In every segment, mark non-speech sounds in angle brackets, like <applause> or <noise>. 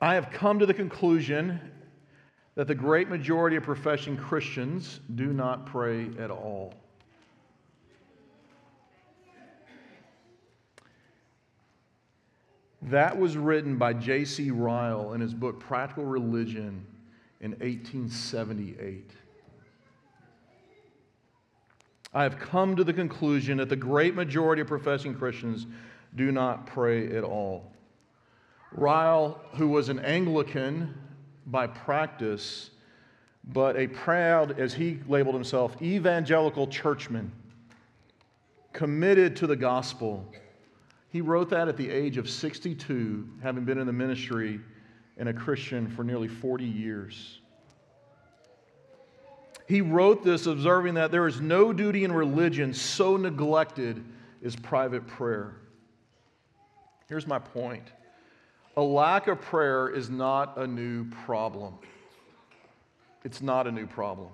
I have come to the conclusion that the great majority of professing Christians do not pray at all. That was written by J.C. Ryle in his book Practical Religion in 1878. I have come to the conclusion that the great majority of professing Christians do not pray at all. Ryle, who was an Anglican by practice, but a proud, as he labeled himself, evangelical churchman, committed to the gospel. He wrote that at the age of 62, having been in the ministry and a Christian for nearly 40 years. He wrote this observing that there is no duty in religion so neglected as private prayer. Here's my point a lack of prayer is not a new problem. It's not a new problem.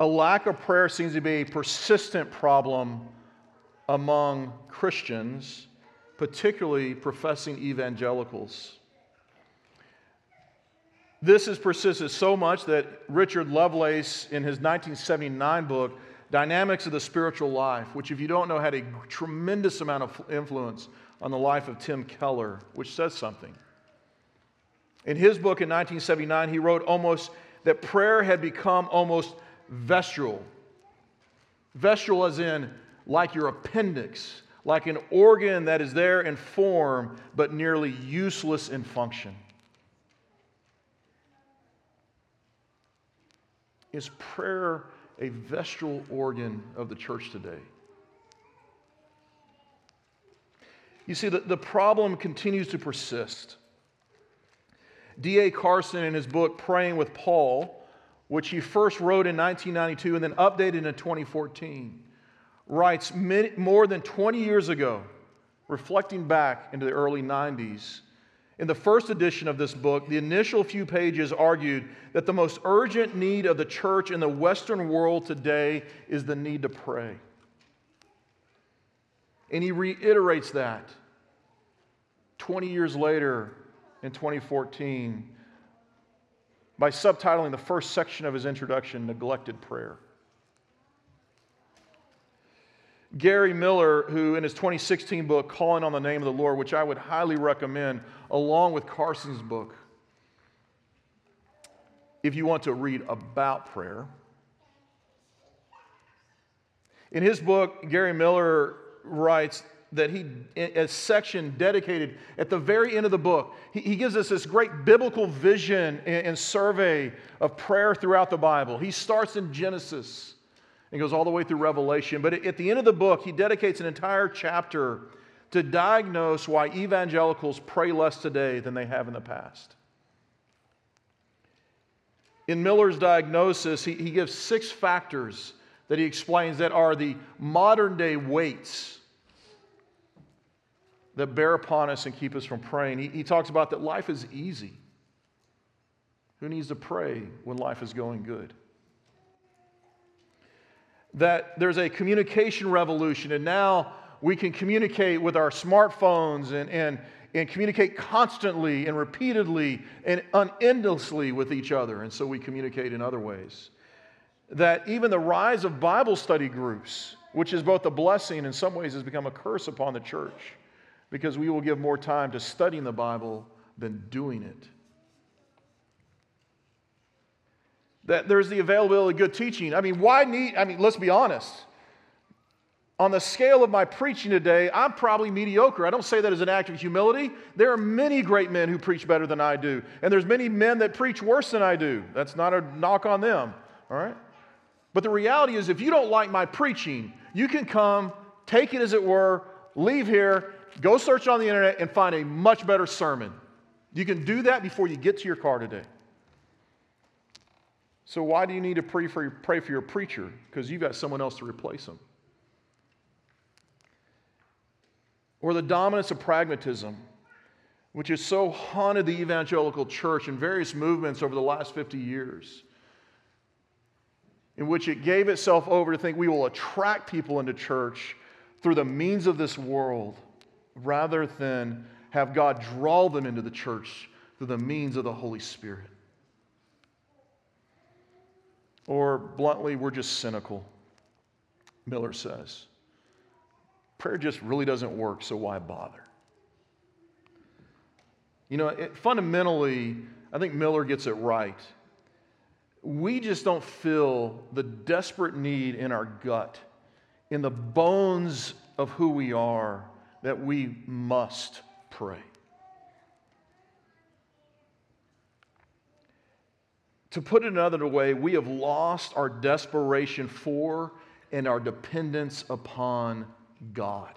A lack of prayer seems to be a persistent problem among Christians, particularly professing evangelicals. This has persisted so much that Richard Lovelace, in his 1979 book, Dynamics of the Spiritual Life, which, if you don't know, had a tremendous amount of influence on the life of Tim Keller, which says something. In his book in 1979, he wrote almost that prayer had become almost vestigial. Vestigial, as in like your appendix, like an organ that is there in form but nearly useless in function. Is prayer a vestigial organ of the church today? You see, the, the problem continues to persist. D.A. Carson, in his book Praying with Paul, which he first wrote in 1992 and then updated in 2014, writes more than 20 years ago, reflecting back into the early 90s. In the first edition of this book, the initial few pages argued that the most urgent need of the church in the Western world today is the need to pray. And he reiterates that 20 years later in 2014 by subtitling the first section of his introduction, Neglected Prayer. Gary Millar, who in his 2016 book, Calling on the Name of the Lord, which I would highly recommend, along with Carson's book, if you want to read about prayer. In his book, Gary Millar writes that he, a section dedicated at the very end of the book, he, he gives us this great biblical vision and, and survey of prayer throughout the Bible. He starts in Genesis and goes all the way through Revelation. But at the end of the book, he dedicates an entire chapter to diagnose why evangelicals pray less today than they have in the past. In Millar's diagnosis, he, he gives six factors that he explains that are the modern day weights that bear upon us and keep us from praying. He, he talks about that life is easy. Who needs to pray when life is going good? That there's a communication revolution, and now we can communicate with our smartphones and, and, and communicate constantly and repeatedly and unendlessly with each other, and so we communicate in other ways. That even the rise of Bible study groups, which is both a blessing in some ways has become a curse upon the church because we will give more time to studying the Bible than doing it. That there's the availability of good teaching. I mean, why need, I mean, let's be honest. On the scale of my preaching today, I'm probably mediocre. I don't say that as an act of humility. There are many great men who preach better than I do, and there's many men that preach worse than I do. That's not a knock on them, all right? But the reality is, if you don't like my preaching, you can come, take it as it were, leave here, go search on the internet and find a much better sermon. You can do that before you get to your car today. So, why do you need to pray for your, pray for your preacher? Because you've got someone else to replace him. Or the dominance of pragmatism, which has so haunted the evangelical church and various movements over the last 50 years, in which it gave itself over to think we will attract people into church through the means of this world rather than have God draw them into the church through the means of the Holy Spirit. Or bluntly, we're just cynical, Millar says. Prayer just really doesn't work, so why bother? You know, it, fundamentally, I think Millar gets it right. We just don't feel the desperate need in our gut, in the bones of who we are, that we must pray. To put it another way, we have lost our desperation for and our dependence upon God.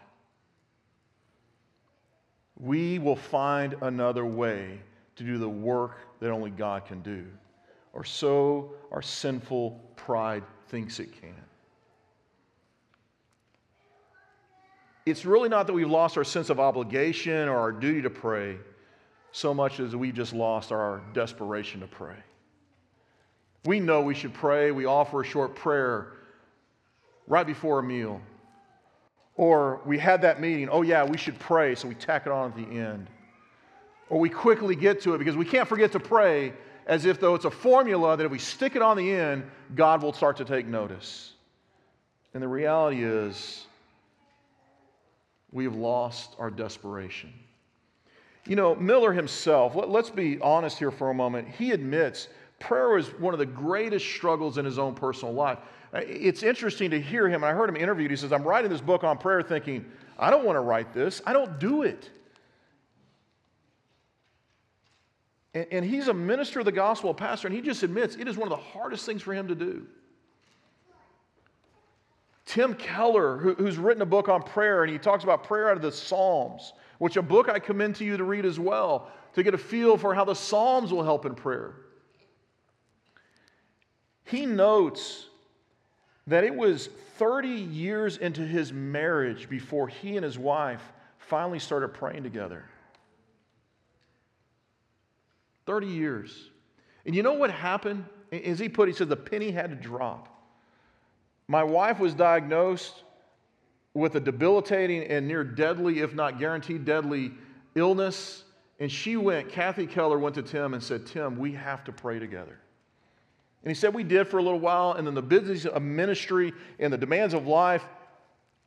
We will find another way to do the work that only God can do, or so our sinful pride thinks it can. It's really not that we've lost our sense of obligation or our duty to pray so much as we've just lost our desperation to pray. We know we should pray. We offer a short prayer right before a meal. Or we had that meeting, oh, yeah, we should pray, so we tack it on at the end. Or we quickly get to it because we can't forget to pray as if though it's a formula that if we stick it on the end, God will start to take notice. And the reality is, we have lost our desperation. You know, Millar himself, let, us be honest here for a moment, he admits prayer is one of the greatest struggles in his own personal life. Uh, it's interesting to hear him. I heard him interviewed. He says, I'm writing this book on prayer thinking, I don't want to write this. I don't do it. And, and he's a minister of the gospel, a pastor, and he just admits it is one of the hardest things for him to do. Tim Keller, who, who's written a book on prayer, and he talks about prayer out of the Psalms, which a book I commend to you to read as well, to get a feel for how the Psalms will help in prayer. He notes that it was 30 years into his marriage before he and his wife finally started praying together. 30 years. And you know what happened? As he put, it, he said the penny had to drop. My wife was diagnosed with a debilitating and near deadly, if not guaranteed deadly, illness. And she went, Kathy Keller went to Tim and said, Tim, we have to pray together. And he said we did for a little while, and then the business of ministry and the demands of life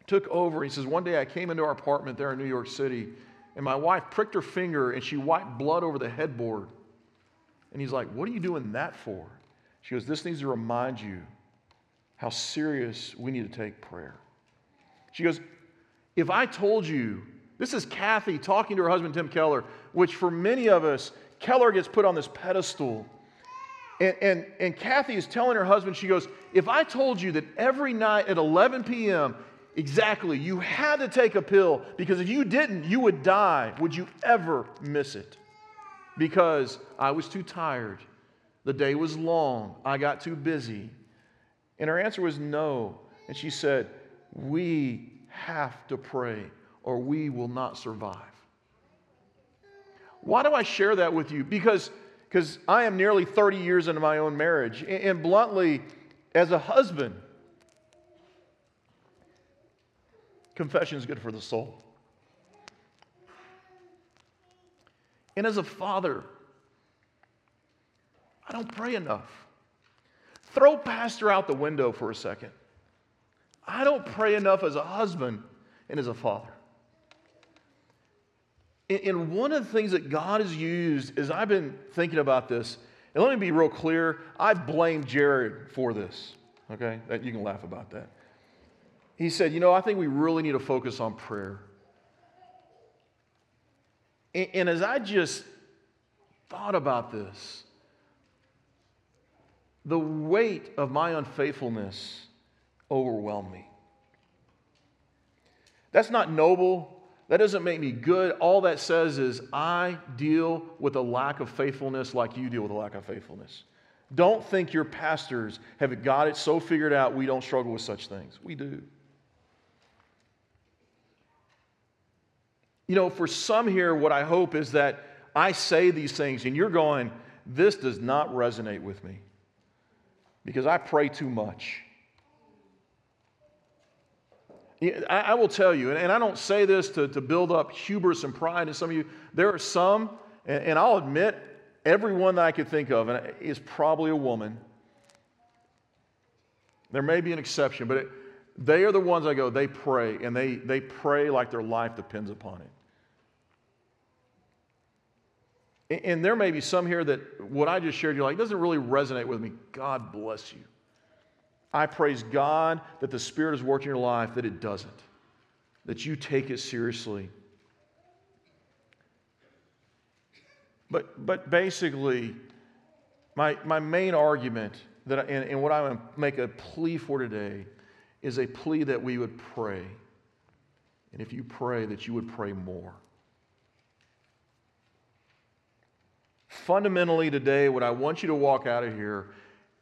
took over. He says, One day I came into our apartment there in New York City, and my wife pricked her finger and she wiped blood over the headboard. And he's like, What are you doing that for? She goes, This needs to remind you how serious we need to take prayer. She goes, If I told you, this is Kathy talking to her husband, Tim Keller, which for many of us, Keller gets put on this pedestal and, and, and Kathy is telling her husband, she goes, If I told you that every night at 11 p.m., exactly, you had to take a pill because if you didn't, you would die, would you ever miss it? Because I was too tired. The day was long. I got too busy. And her answer was no. And she said, We have to pray or we will not survive. Why do I share that with you? Because because I am nearly 30 years into my own marriage. And bluntly, as a husband, confession is good for the soul. And as a father, I don't pray enough. Throw pastor out the window for a second. I don't pray enough as a husband and as a father. And one of the things that God has used is I've been thinking about this, and let me be real clear I blame Jared for this, okay? You can laugh about that. He said, You know, I think we really need to focus on prayer. And as I just thought about this, the weight of my unfaithfulness overwhelmed me. That's not noble. That doesn't make me good. All that says is I deal with a lack of faithfulness like you deal with a lack of faithfulness. Don't think your pastors have got it so figured out we don't struggle with such things. We do. You know, for some here, what I hope is that I say these things and you're going, this does not resonate with me because I pray too much. I, will tell you, and, I don't say this to, build up hubris and pride in some of you. There are some, and, I'll admit, everyone that I could think of is probably a woman. There may be an exception, but they are the ones I go, they pray, and they, they pray like their life depends upon it. And there may be some here that what I just shared, you're like, doesn't really resonate with me. God bless you. I praise God that the Spirit is working in your life, that it doesn't, that you take it seriously. But, but basically, my, my main argument that I, and, and what I want to make a plea for today is a plea that we would pray. And if you pray, that you would pray more. Fundamentally, today, what I want you to walk out of here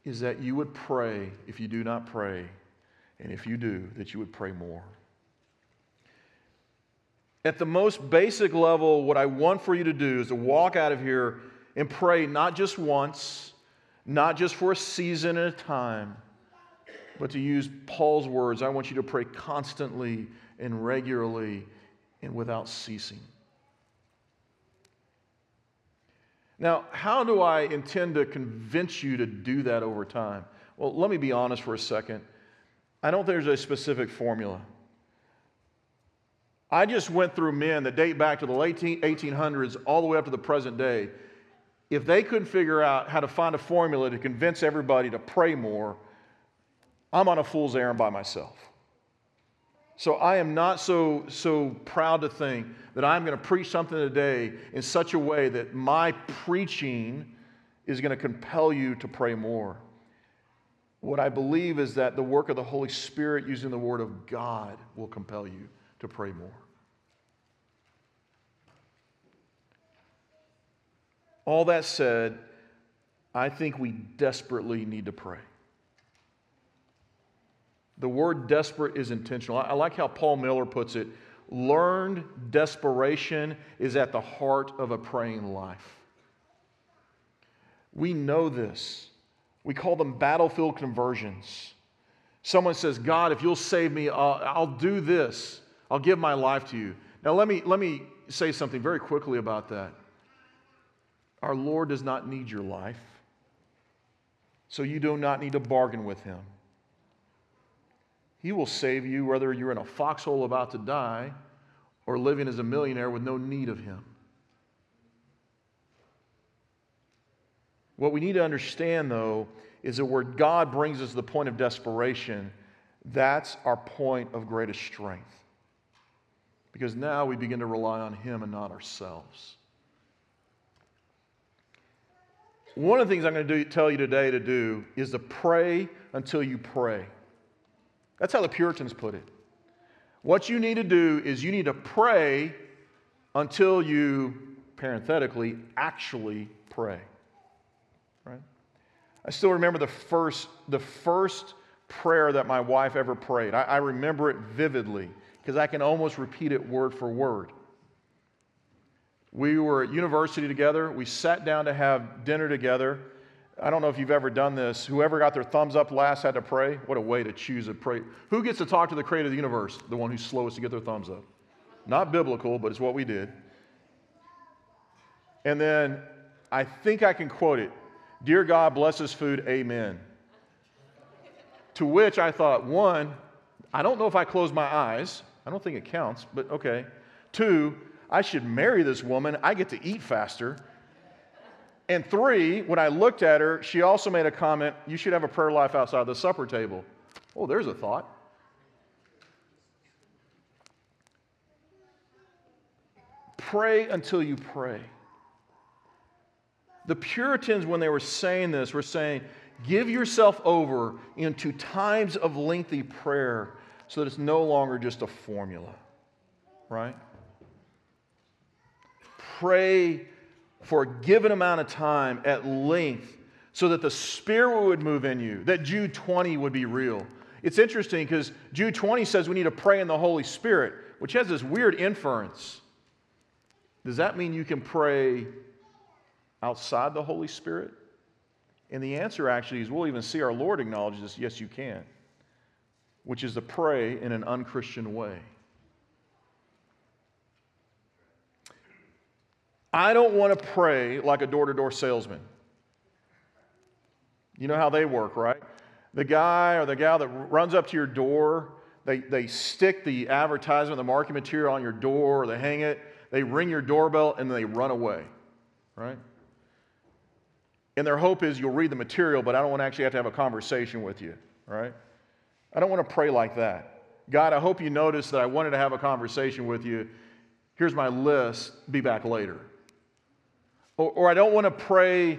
is that you would pray if you do not pray, and if you do, that you would pray more. At the most basic level, what I want for you to do is to walk out of here and pray not just once, not just for a season at a time, but to use Paul's words, I want you to pray constantly and regularly and without ceasing. Now, how do I intend to convince you to do that over time? Well, let me be honest for a second. I don't think there's a specific formula. I just went through men that date back to the late 1800s all the way up to the present day. If they couldn't figure out how to find a formula to convince everybody to pray more, I'm on a fool's errand by myself. So I am not so, so proud to think that I'm going to preach something today in such a way that my preaching is going to compel you to pray more. What I believe is that the work of the Holy Spirit using the Word of God will compel you to pray more. All that said, I think we desperately need to pray. The word desperate is intentional. I like how Paul Miller puts it learned desperation is at the heart of a praying life. We know this. We call them battlefield conversions. Someone says, God, if you'll save me, I'll, I'll do this. I'll give my life to you. Now, let me, let me say something very quickly about that. Our Lord does not need your life, so you do not need to bargain with Him. He will save you whether you're in a foxhole about to die or living as a millionaire with no need of Him. What we need to understand, though, is that where God brings us to the point of desperation, that's our point of greatest strength. Because now we begin to rely on Him and not ourselves. One of the things I'm going to do, tell you today to do is to pray until you pray. That's how the Puritans put it. What you need to do is you need to pray until you, parenthetically, actually pray. Right? I still remember the first, the first prayer that my wife ever prayed. I, I remember it vividly because I can almost repeat it word for word. We were at university together. We sat down to have dinner together. I don't know if you've ever done this. Whoever got their thumbs up last had to pray. What a way to choose a pray. Who gets to talk to the creator of the universe? The one who's slowest to get their thumbs up. Not biblical, but it's what we did. And then I think I can quote it Dear God, bless this food, amen. to which I thought, one, I don't know if I close my eyes. I don't think it counts, but okay. Two, I should marry this woman. I get to eat faster. And three, when I looked at her, she also made a comment you should have a prayer life outside the supper table. Oh, there's a thought. Pray until you pray. The Puritans, when they were saying this, were saying, give yourself over into times of lengthy prayer so that it's no longer just a formula, right? Pray for a given amount of time at length so that the Spirit would move in you, that Jude 20 would be real. It's interesting because Jude 20 says we need to pray in the Holy Spirit, which has this weird inference. Does that mean you can pray outside the Holy Spirit? And the answer actually is we'll even see our Lord acknowledge this yes, you can. which is to pray in an unchristian way. I don't want to pray like a door to door salesman. You know how they work, right? The guy or the gal that runs up to your door, they, they stick the advertisement, the marketing material on your door, or they hang it, they ring your doorbell, and they run away, right? And their hope is you'll read the material, but I don't want to actually have to have a conversation with you, right? I don't want to pray like that. God, I hope you noticed that I wanted to have a conversation with you. Here's my list, be back later. Or, or I don't want to pray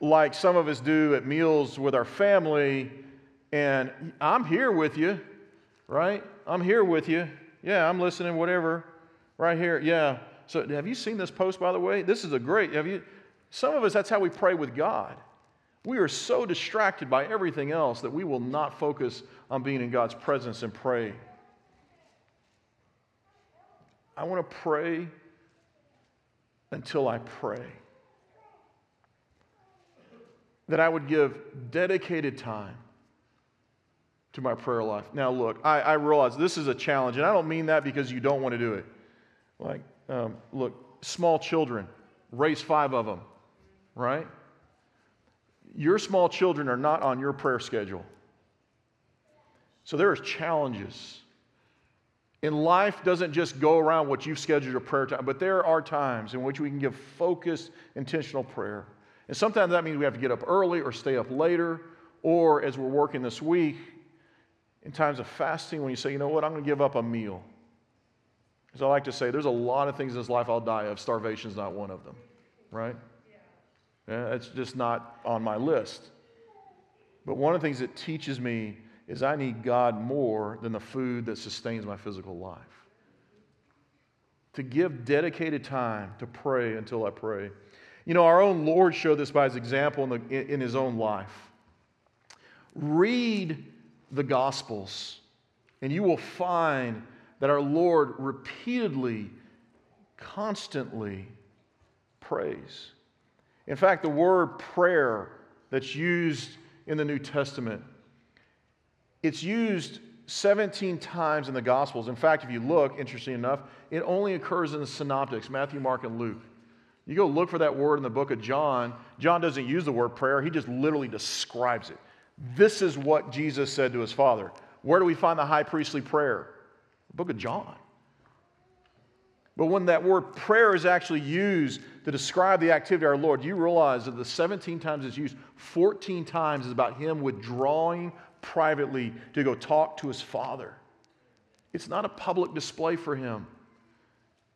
like some of us do at meals with our family, and I'm here with you, right? I'm here with you. Yeah, I'm listening, whatever. Right here. Yeah. So have you seen this post, by the way? This is a great, have you? Some of us, that's how we pray with God. We are so distracted by everything else that we will not focus on being in God's presence and pray. I want to pray until I pray that I would give dedicated time to my prayer life. Now, look, I, I, realize this is a challenge, and I don't mean that because you don't want to do it. Like, um, look, small children, raise five of them, right? Your small children are not on your prayer schedule. So there are challenges. And life doesn't just go around what you've scheduled your prayer time, but there are times in which we can give focused, intentional prayer. And sometimes that means we have to get up early or stay up later, or as we're working this week, in times of fasting, when you say, you know what, I'm going to give up a meal. As I like to say, there's a lot of things in this life I'll die of. Starvation is not one of them, right? Yeah, it's just not on my list. But one of the things it teaches me is I need God more than the food that sustains my physical life. To give dedicated time to pray until I pray. You know, our own Lord showed this by his example in, the, in his own life. Read the Gospels, and you will find that our Lord repeatedly, constantly prays. In fact, the word prayer that's used in the New Testament, it's used 17 times in the Gospels. In fact, if you look, interesting enough, it only occurs in the synoptics Matthew, Mark, and Luke. You go look for that word in the book of John. John doesn't use the word prayer, he just literally describes it. This is what Jesus said to his Father. Where do we find the high priestly prayer? The book of John. But when that word prayer is actually used to describe the activity of our Lord, you realize that the 17 times it's used, 14 times is about him withdrawing privately to go talk to his Father. It's not a public display for him.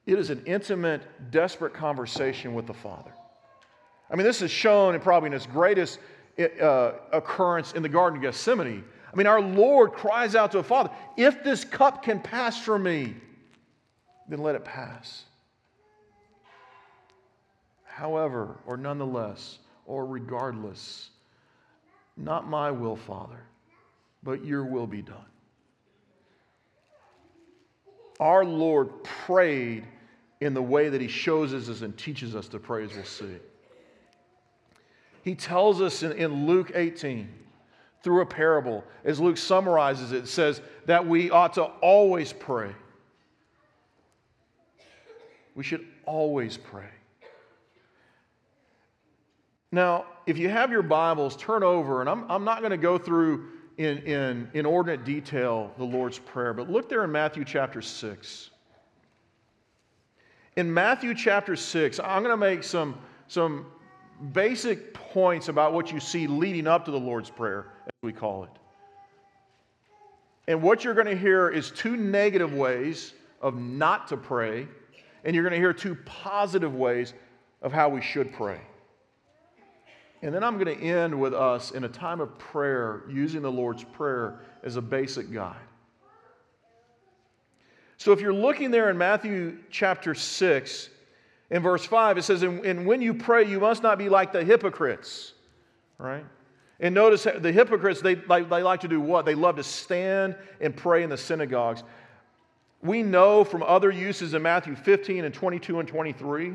It is an intimate, desperate conversation with the Father. I mean, this is shown in probably in its greatest uh, occurrence in the Garden of Gethsemane. I mean, our Lord cries out to the Father, If this cup can pass from me, then let it pass. However, or nonetheless, or regardless, not my will, Father, but your will be done. Our Lord prayed in the way that he shows us and teaches us to pray, as we'll see. He tells us in, in Luke 18, through a parable, as Luke summarizes it, says that we ought to always pray. We should always pray. Now, if you have your Bibles, turn over, and I'm, I'm not going to go through in, in inordinate detail the Lord's Prayer, but look there in Matthew chapter 6. In Matthew chapter 6, I'm going to make some, some basic points about what you see leading up to the Lord's Prayer, as we call it. And what you're going to hear is two negative ways of not to pray, and you're going to hear two positive ways of how we should pray. And then I'm going to end with us in a time of prayer using the Lord's Prayer as a basic guide. So if you're looking there in Matthew chapter 6, in verse 5, it says, and, when you pray, you must not be like the hypocrites, right? And notice the hypocrites, they, they, they like to do what? They love to stand and pray in the synagogues. We know from other uses in Matthew 15 and 22 and 23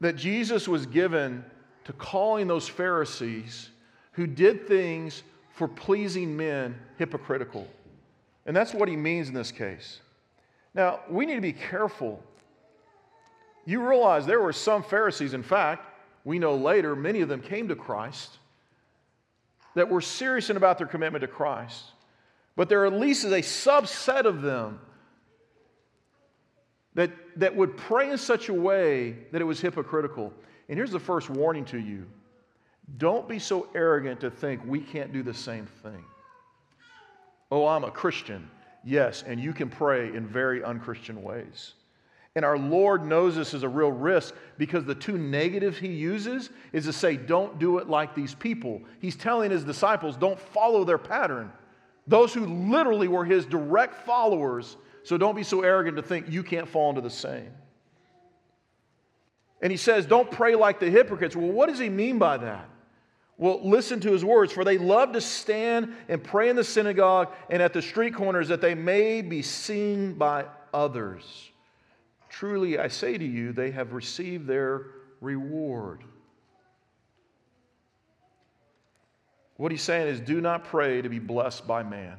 that Jesus was given to calling those Pharisees who did things for pleasing men hypocritical. And that's what he means in this case. Now, we need to be careful. You realize there were some Pharisees, in fact, we know later, many of them came to Christ, that were serious about their commitment to Christ. But there at least is a subset of them that, that would pray in such a way that it was hypocritical. And here's the first warning to you don't be so arrogant to think we can't do the same thing. Oh, I'm a Christian. Yes, and you can pray in very unchristian ways. And our Lord knows this is a real risk because the two negatives he uses is to say, don't do it like these people. He's telling his disciples, don't follow their pattern. Those who literally were his direct followers, so don't be so arrogant to think you can't fall into the same. And he says, don't pray like the hypocrites. Well, what does he mean by that? Well, listen to his words, for they love to stand and pray in the synagogue and at the street corners that they may be seen by others. Truly, I say to you, they have received their reward. What he's saying is, do not pray to be blessed by man.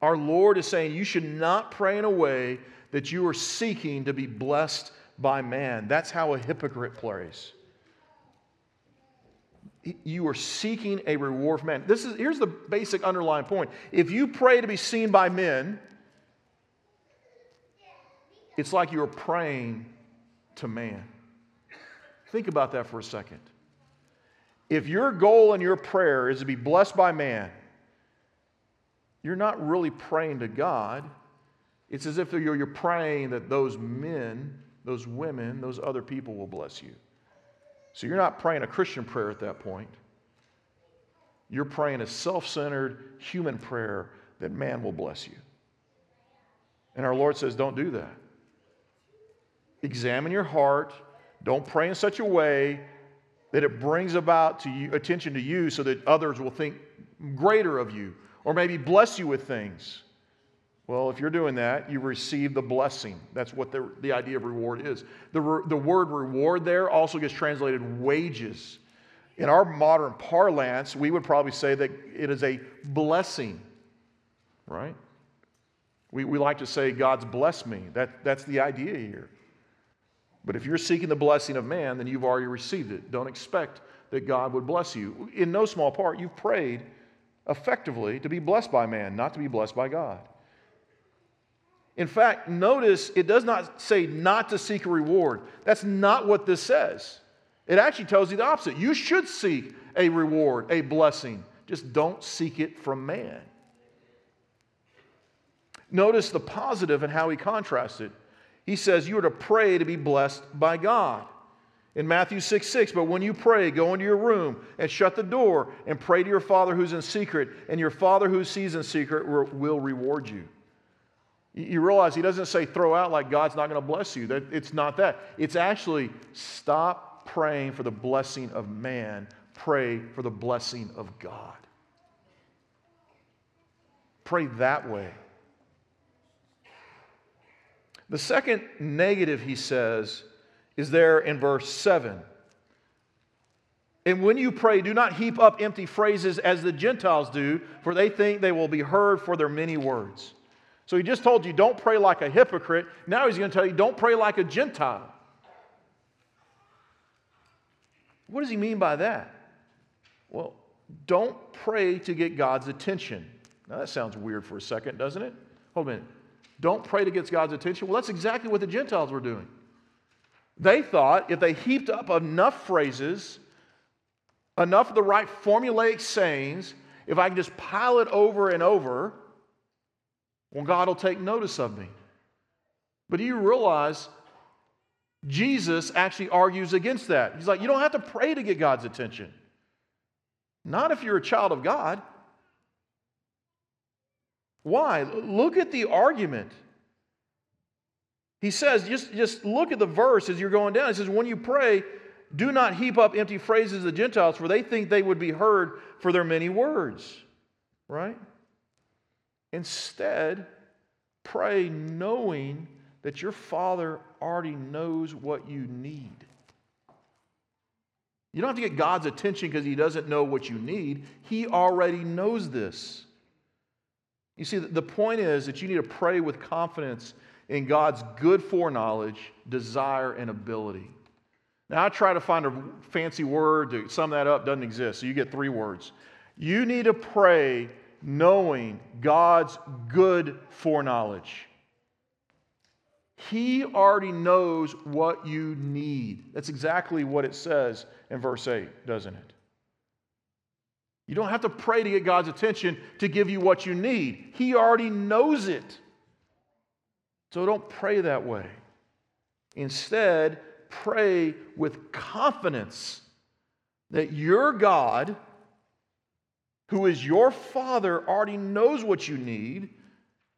Our Lord is saying you should not pray in a way that you are seeking to be blessed by man. That's how a hypocrite prays you are seeking a reward from man. This is, here's the basic underlying point. If you pray to be seen by men, it's like you're praying to man. Think about that for a second. If your goal in your prayer is to be blessed by man, you're not really praying to God. It's as if you're, you're praying that those men, those women, those other people will bless you. So you're not praying a Christian prayer at that point. You're praying a self centered human prayer that man will bless you. And our Lord says, don't do that. Examine your heart. Don't pray in such a way that it brings about to you, attention to you so that others will think greater of you or maybe bless you with things. Well, if you're doing that, you receive the blessing. That's what the, the idea of reward is. The, re, the word reward there also gets translated wages. In our modern parlance, we would probably say that it is a blessing, right? We, we like to say, God's blessed me. That, that's the idea here. But if you're seeking the blessing of man, then you've already received it. Don't expect that God would bless you. In no small part, you've prayed effectively to be blessed by man, not to be blessed by God. In fact, notice it does not say not to seek a reward. That's not what this says. It actually tells you the opposite. You should seek a reward, a blessing. Just don't seek it from man. Notice the positive and how he contrasts it. He says, You are to pray to be blessed by God. In Matthew 6 6, but when you pray, go into your room and shut the door and pray to your Father who's in secret, and your Father who sees in secret will reward you. You realize he doesn't say throw out like God's not going to bless you. It's not that. It's actually stop praying for the blessing of man, pray for the blessing of God. Pray that way. The second negative he says is there in verse 7. And when you pray, do not heap up empty phrases as the Gentiles do, for they think they will be heard for their many words. So he just told you, don't pray like a hypocrite. Now he's going to tell you, don't pray like a Gentile. What does he mean by that? Well, don't pray to get God's attention. Now that sounds weird for a second, doesn't it? Hold a minute. Don't pray to get God's attention. Well, that's exactly what the Gentiles were doing. They thought if they heaped up enough phrases, enough of the right formulaic sayings, if I can just pile it over and over, well, God will take notice of me. But do you realize Jesus actually argues against that? He's like, you don't have to pray to get God's attention. Not if you're a child of God. Why? Look at the argument. He says, just, just look at the verse as you're going down. He says, when you pray, do not heap up empty phrases of the Gentiles, for they think they would be heard for their many words. Right? Instead, pray knowing that your Father already knows what you need. You don't have to get God's attention because He doesn't know what you need. He already knows this. You see, the point is that you need to pray with confidence in God's good foreknowledge, desire, and ability. Now, I try to find a fancy word to sum that up, doesn't exist. So you get three words. You need to pray knowing God's good foreknowledge. He already knows what you need. That's exactly what it says in verse 8, doesn't it? You don't have to pray to get God's attention to give you what you need. He already knows it. So don't pray that way. Instead, pray with confidence that your God, who is your Father, already knows what you need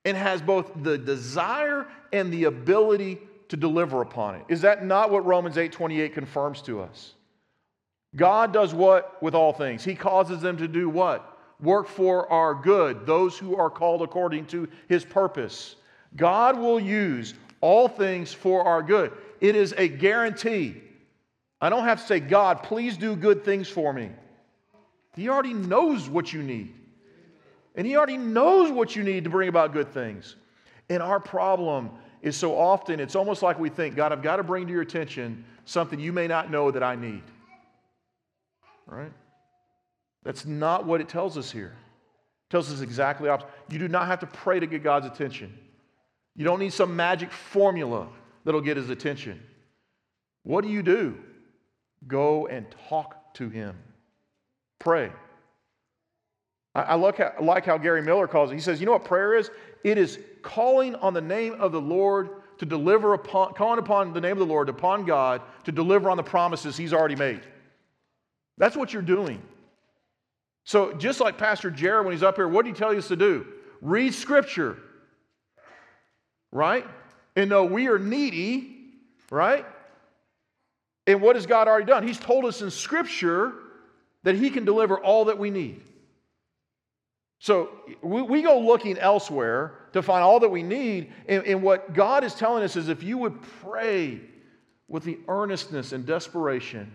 and has both the desire and the ability to deliver upon it. Is that not what Romans 8:28 confirms to us? God does what with all things? He causes them to do what? Work for our good, those who are called according to his purpose. God will use all things for our good. It is a guarantee. I don't have to say, God, please do good things for me. He already knows what you need. And He already knows what you need to bring about good things. And our problem is so often, it's almost like we think, God, I've got to bring to your attention something you may not know that I need. Right? That's not what it tells us here. It tells us exactly opposite. You do not have to pray to get God's attention. You don't need some magic formula that'll get his attention. What do you do? Go and talk to him. Pray. I, like how, like how Gary Millar calls it. He says, You know what prayer is? It is calling on the name of the Lord to deliver upon, calling upon the name of the Lord, upon God, to deliver on the promises he's already made. That's what you're doing. So, just like Pastor Jared, when he's up here, what did he tell us to do? Read Scripture, right? And know we are needy, right? And what has God already done? He's told us in Scripture that He can deliver all that we need. So we, we go looking elsewhere to find all that we need. And, and what God is telling us is if you would pray with the earnestness and desperation,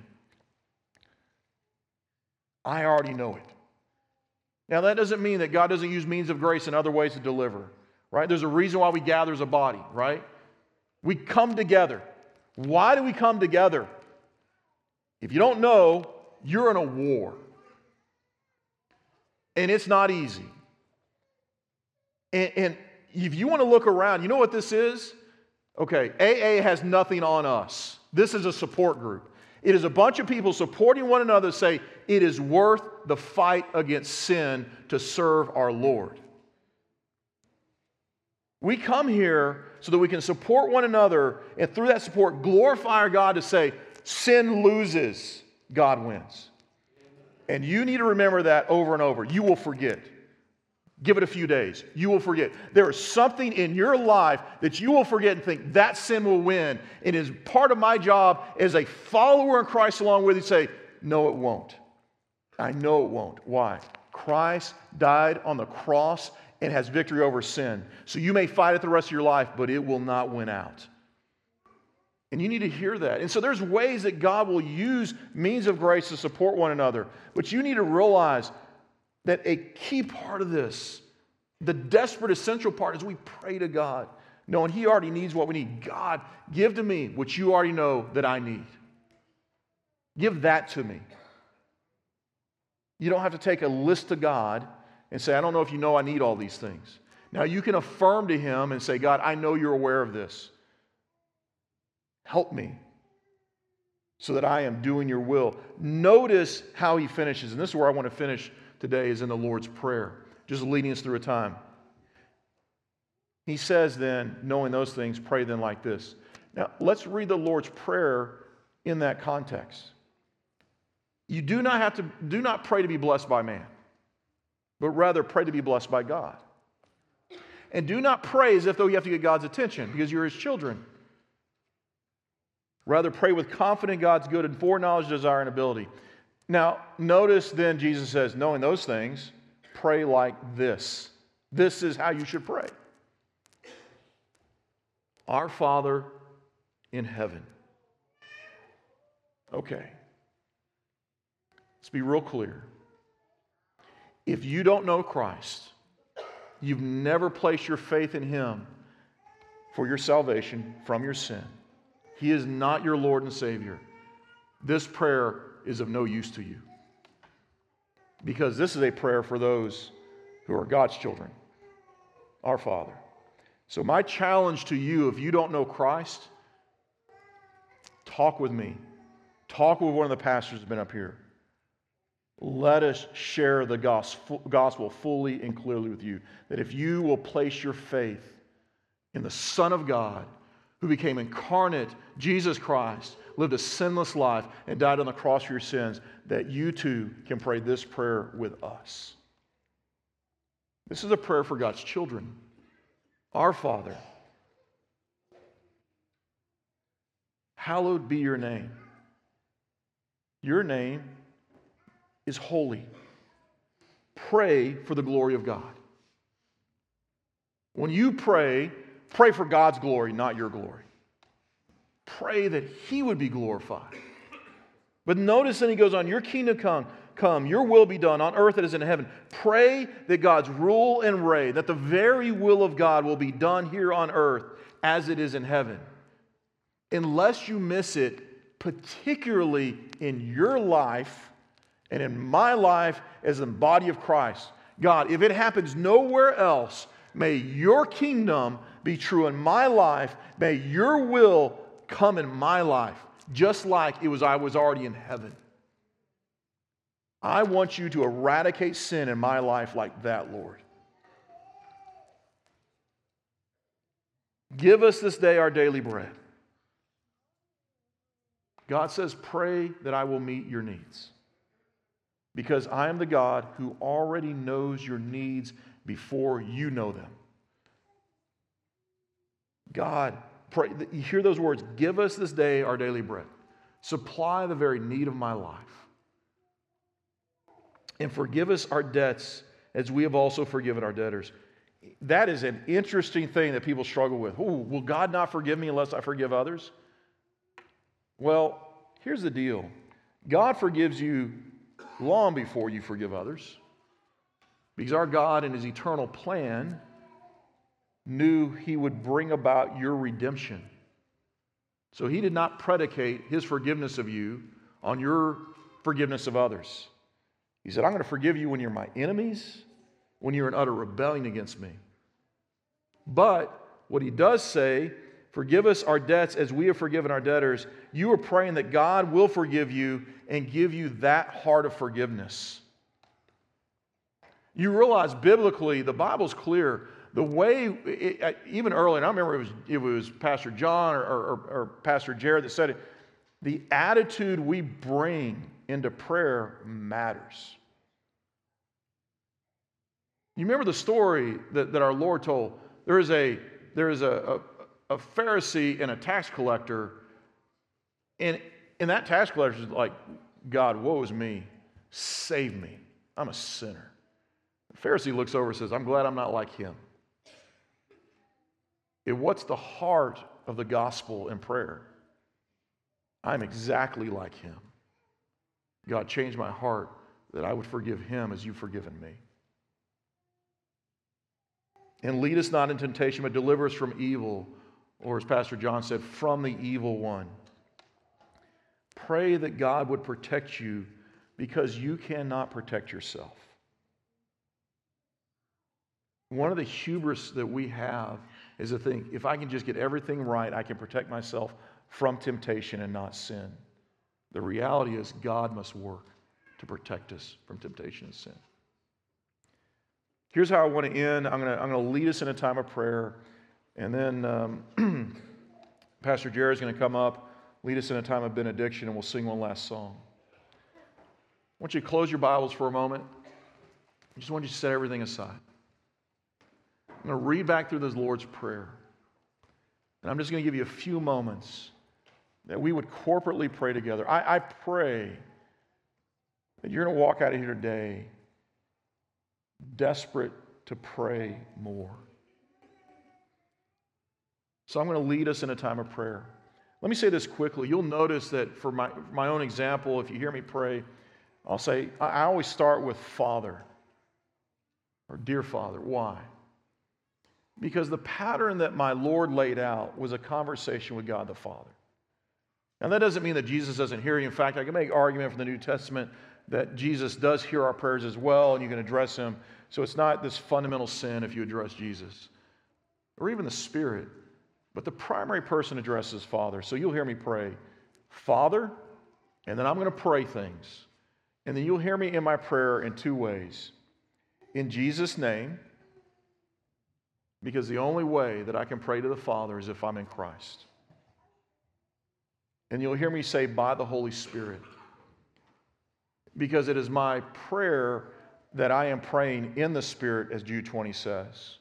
I already know it. Now, that doesn't mean that God doesn't use means of grace and other ways to deliver, right? There's a reason why we gather as a body, right? We come together. Why do we come together? If you don't know, you're in a war. And it's not easy. And, and if you want to look around, you know what this is? Okay, AA has nothing on us. This is a support group. It is a bunch of people supporting one another say it is worth the fight against sin to serve our Lord. We come here so that we can support one another and through that support glorify our God to say, sin loses, God wins. And you need to remember that over and over. You will forget. Give it a few days. You will forget. There is something in your life that you will forget and think that sin will win. And It is part of my job as a follower in Christ along with you say, no, it won't. I know it won't. Why? Christ died on the cross and has victory over sin. So you may fight it the rest of your life, but it will not win out. And you need to hear that. And so there's ways that God will use means of grace to support one another. But you need to realize that a key part of this, the desperate essential part, is we pray to God, knowing He already needs what we need. God, give to me what you already know that I need. Give that to me. You don't have to take a list to God and say, I don't know if you know I need all these things. Now you can affirm to Him and say, God, I know you're aware of this. Help me so that I am doing your will. Notice how he finishes, and this is where I want to finish today, is in the Lord's Prayer, just leading us through a time. He says, then, knowing those things, pray then like this. Now, let's read the Lord's Prayer in that context. You do not have to, do not pray to be blessed by man, but rather pray to be blessed by God. And do not pray as if though you have to get God's attention because you're his children. Rather, pray with confident God's good and foreknowledge, desire, and ability. Now, notice then Jesus says, knowing those things, pray like this. This is how you should pray. Our Father in heaven. Okay. let's be real clear. If you don't know Christ, you've never placed your faith in Him for your salvation from your sin, He is not your Lord and Savior, this prayer is of no use to you. Because this is a prayer for those who are God's children, our Father. So, my challenge to you, if you don't know Christ, talk with me. Talk with one of the pastors who's been up here. Let us share the gospel fully and clearly with you. That if you will place your faith in the Son of God, who became incarnate, Jesus Christ, lived a sinless life, and died on the cross for your sins, that you too can pray this prayer with us. This is a prayer for God's children. Our Father, hallowed be your name. Your name is holy. Pray for the glory of God. When you pray, pray for God's glory, not your glory. Pray that He would be glorified. But notice then he goes on, Your kingdom come, come, your will be done on earth as in heaven. Pray that God's rule and reign, that the very will of God will be done here on earth as it is in heaven. Unless you miss it, particularly in your life and in my life as the body of Christ. God, if it happens nowhere else, may your kingdom be true in my life. May your will come in my life, just like it was I was already in heaven. I want you to eradicate sin in my life like that, Lord. Give us this day our daily bread. God says, Pray that I will meet your needs. Because I am the God who already knows your needs before you know them. God, pray, you hear those words give us this day our daily bread, supply the very need of my life, and forgive us our debts as we have also forgiven our debtors. That is an interesting thing that people struggle with. Ooh, will God not forgive me unless I forgive others? Well, here's the deal God forgives you long before you forgive others because our God, in His eternal plan, knew he would bring about your redemption. So he did not predicate his forgiveness of you on your forgiveness of others. He said, I'm going to forgive you when you're my enemies, when you're in utter rebellion against me. But what he does say, forgive us our debts as we have forgiven our debtors, you are praying that God will forgive you and give you that heart of forgiveness. You realize biblically, the Bible's clear the way, it, even early, and I remember it was, it was Pastor John or, or, or Pastor Jared that said it, the attitude we bring into prayer matters. You remember the story that, that our Lord told? There is a, there is a, a, a Pharisee and a tax collector, and, and that tax collector is like, God, woe is me. Save me. I'm a sinner. The Pharisee looks over and says, I'm glad I'm not like him. And what's the heart of the gospel and prayer? I'm exactly like him. God, change my heart that I would forgive him as you've forgiven me. And lead us not in temptation, but deliver us from evil, or as Pastor John said, from the evil one. Pray that God would protect you because you cannot protect yourself. One of the hubris that we have is to think if I can just get everything right, I can protect myself from temptation and not sin. The reality is, God must work to protect us from temptation and sin. Here's how I want to end I'm going to, I'm going to lead us in a time of prayer, and then um, <clears throat> Pastor Jared is going to come up, lead us in a time of benediction, and we'll sing one last song. I want you to close your Bibles for a moment. I just want you to set everything aside. I'm going to read back through this Lord's Prayer. And I'm just going to give you a few moments that we would corporately pray together. I, I pray that you're going to walk out of here today desperate to pray more. So I'm going to lead us in a time of prayer. Let me say this quickly. You'll notice that for my, my own example, if you hear me pray, I'll say, I always start with Father or Dear Father. Why? Because the pattern that my Lord laid out was a conversation with God the Father. Now, that doesn't mean that Jesus doesn't hear you. In fact, I can make argument from the New Testament that Jesus does hear our prayers as well, and you can address him. So it's not this fundamental sin if you address Jesus or even the Spirit. But the primary person addresses Father. So you'll hear me pray, Father, and then I'm going to pray things. And then you'll hear me in my prayer in two ways. In Jesus' name, because the only way that I can pray to the Father is if I'm in Christ. And you'll hear me say, by the Holy Spirit. Because it is my prayer that I am praying in the Spirit, as Jude 20 says,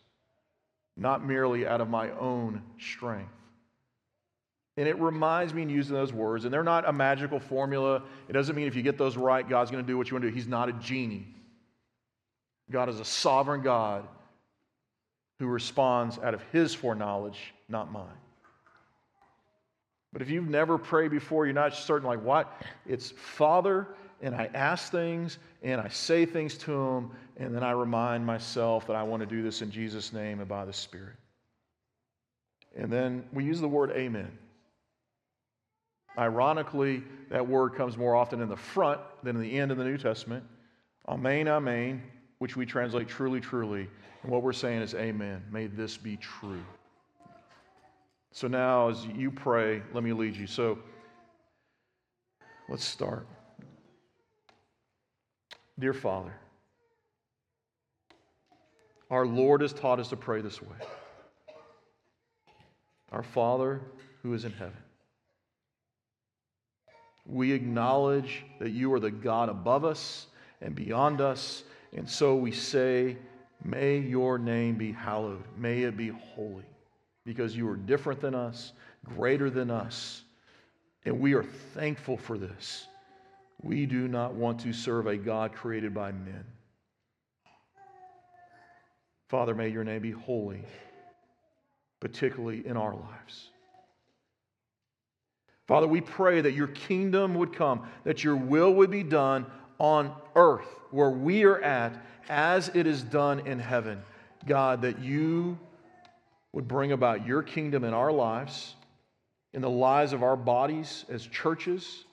not merely out of my own strength. And it reminds me in using those words, and they're not a magical formula. It doesn't mean if you get those right, God's going to do what you want to do. He's not a genie. God is a sovereign God who responds out of his foreknowledge, not mine. But if you've never prayed before, you're not certain, like, what? It's Father, and I ask things, and I say things to Him, and then I remind myself that I want to do this in Jesus' name and by the Spirit. And then we use the word Amen. Ironically, that word comes more often in the front than in the end of the New Testament. Amen, Amen, which we translate truly, truly. And what we're saying is Amen. May this be true. So now, as you pray, let me lead you. So let's start. Dear Father, our Lord has taught us to pray this way Our Father who is in heaven. We acknowledge that you are the God above us and beyond us, and so we say, May your name be hallowed. May it be holy, because you are different than us, greater than us, and we are thankful for this. We do not want to serve a God created by men. Father, may your name be holy, particularly in our lives. Father, we pray that your kingdom would come, that your will would be done on earth where we are at as it is done in heaven. God, that you would bring about your kingdom in our lives, in the lives of our bodies as churches,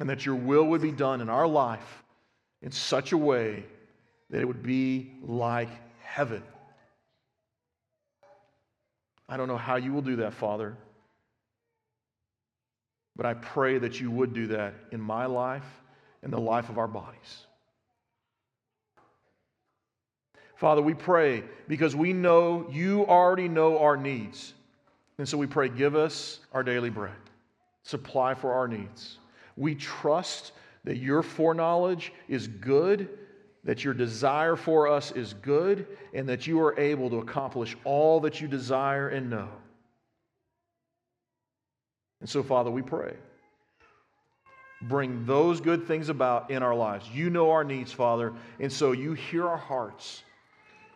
and that your will would be done in our life in such a way that it would be like heaven. I don't know how you will do that, Father. But I pray that you would do that in my life and the life of our bodies. Father, we pray because we know you already know our needs. And so we pray, give us our daily bread, supply for our needs. We trust that your foreknowledge is good, that your desire for us is good, and that you are able to accomplish all that you desire and know. And so, Father, we pray. Bring those good things about in our lives. You know our needs, Father, and so you hear our hearts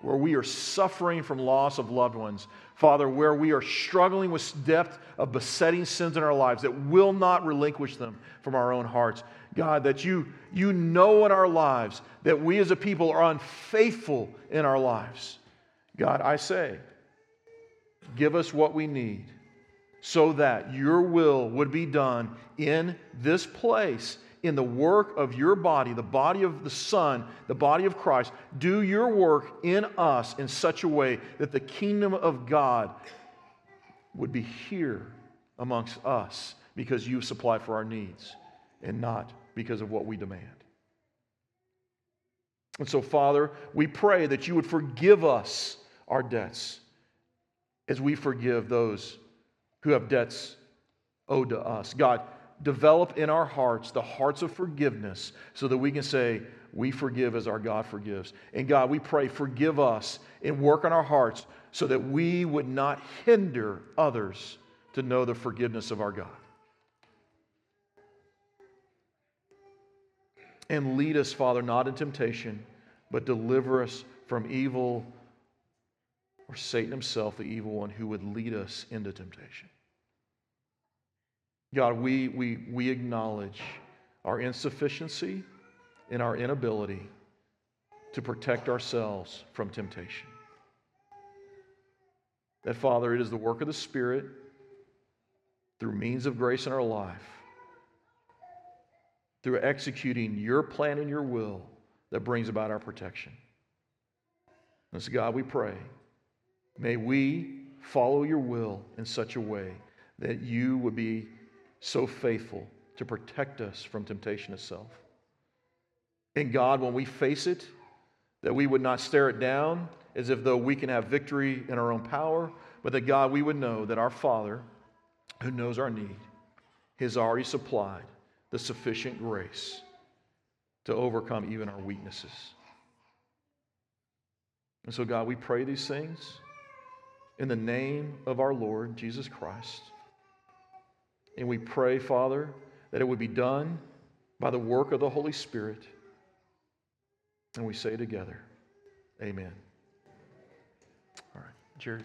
where we are suffering from loss of loved ones. Father, where we are struggling with depth of besetting sins in our lives that will not relinquish them from our own hearts. God, that you, you know in our lives that we as a people are unfaithful in our lives. God, I say, give us what we need so that your will would be done in this place, in the work of your body, the body of the Son, the body of Christ. Do your work in us in such a way that the kingdom of God would be here amongst us because you supply for our needs and not because of what we demand. And so, Father, we pray that you would forgive us our debts as we forgive those who have debts owed to us. God, develop in our hearts the hearts of forgiveness so that we can say, We forgive as our God forgives. And God, we pray, forgive us and work on our hearts so that we would not hinder others to know the forgiveness of our God. And lead us, Father, not in temptation, but deliver us from evil or Satan himself, the evil one, who would lead us into temptation. God, we, we, we acknowledge our insufficiency and our inability to protect ourselves from temptation. That, Father, it is the work of the Spirit through means of grace in our life, through executing your plan and your will that brings about our protection. And so, God, we pray, may we follow your will in such a way that you would be so faithful to protect us from temptation itself. And God, when we face it, that we would not stare it down as if though we can have victory in our own power, but that God, we would know that our Father, who knows our need, has already supplied the sufficient grace to overcome even our weaknesses. And so, God, we pray these things in the name of our Lord Jesus Christ. And we pray, Father, that it would be done by the work of the Holy Spirit. And we say together, Amen. All right, Jared.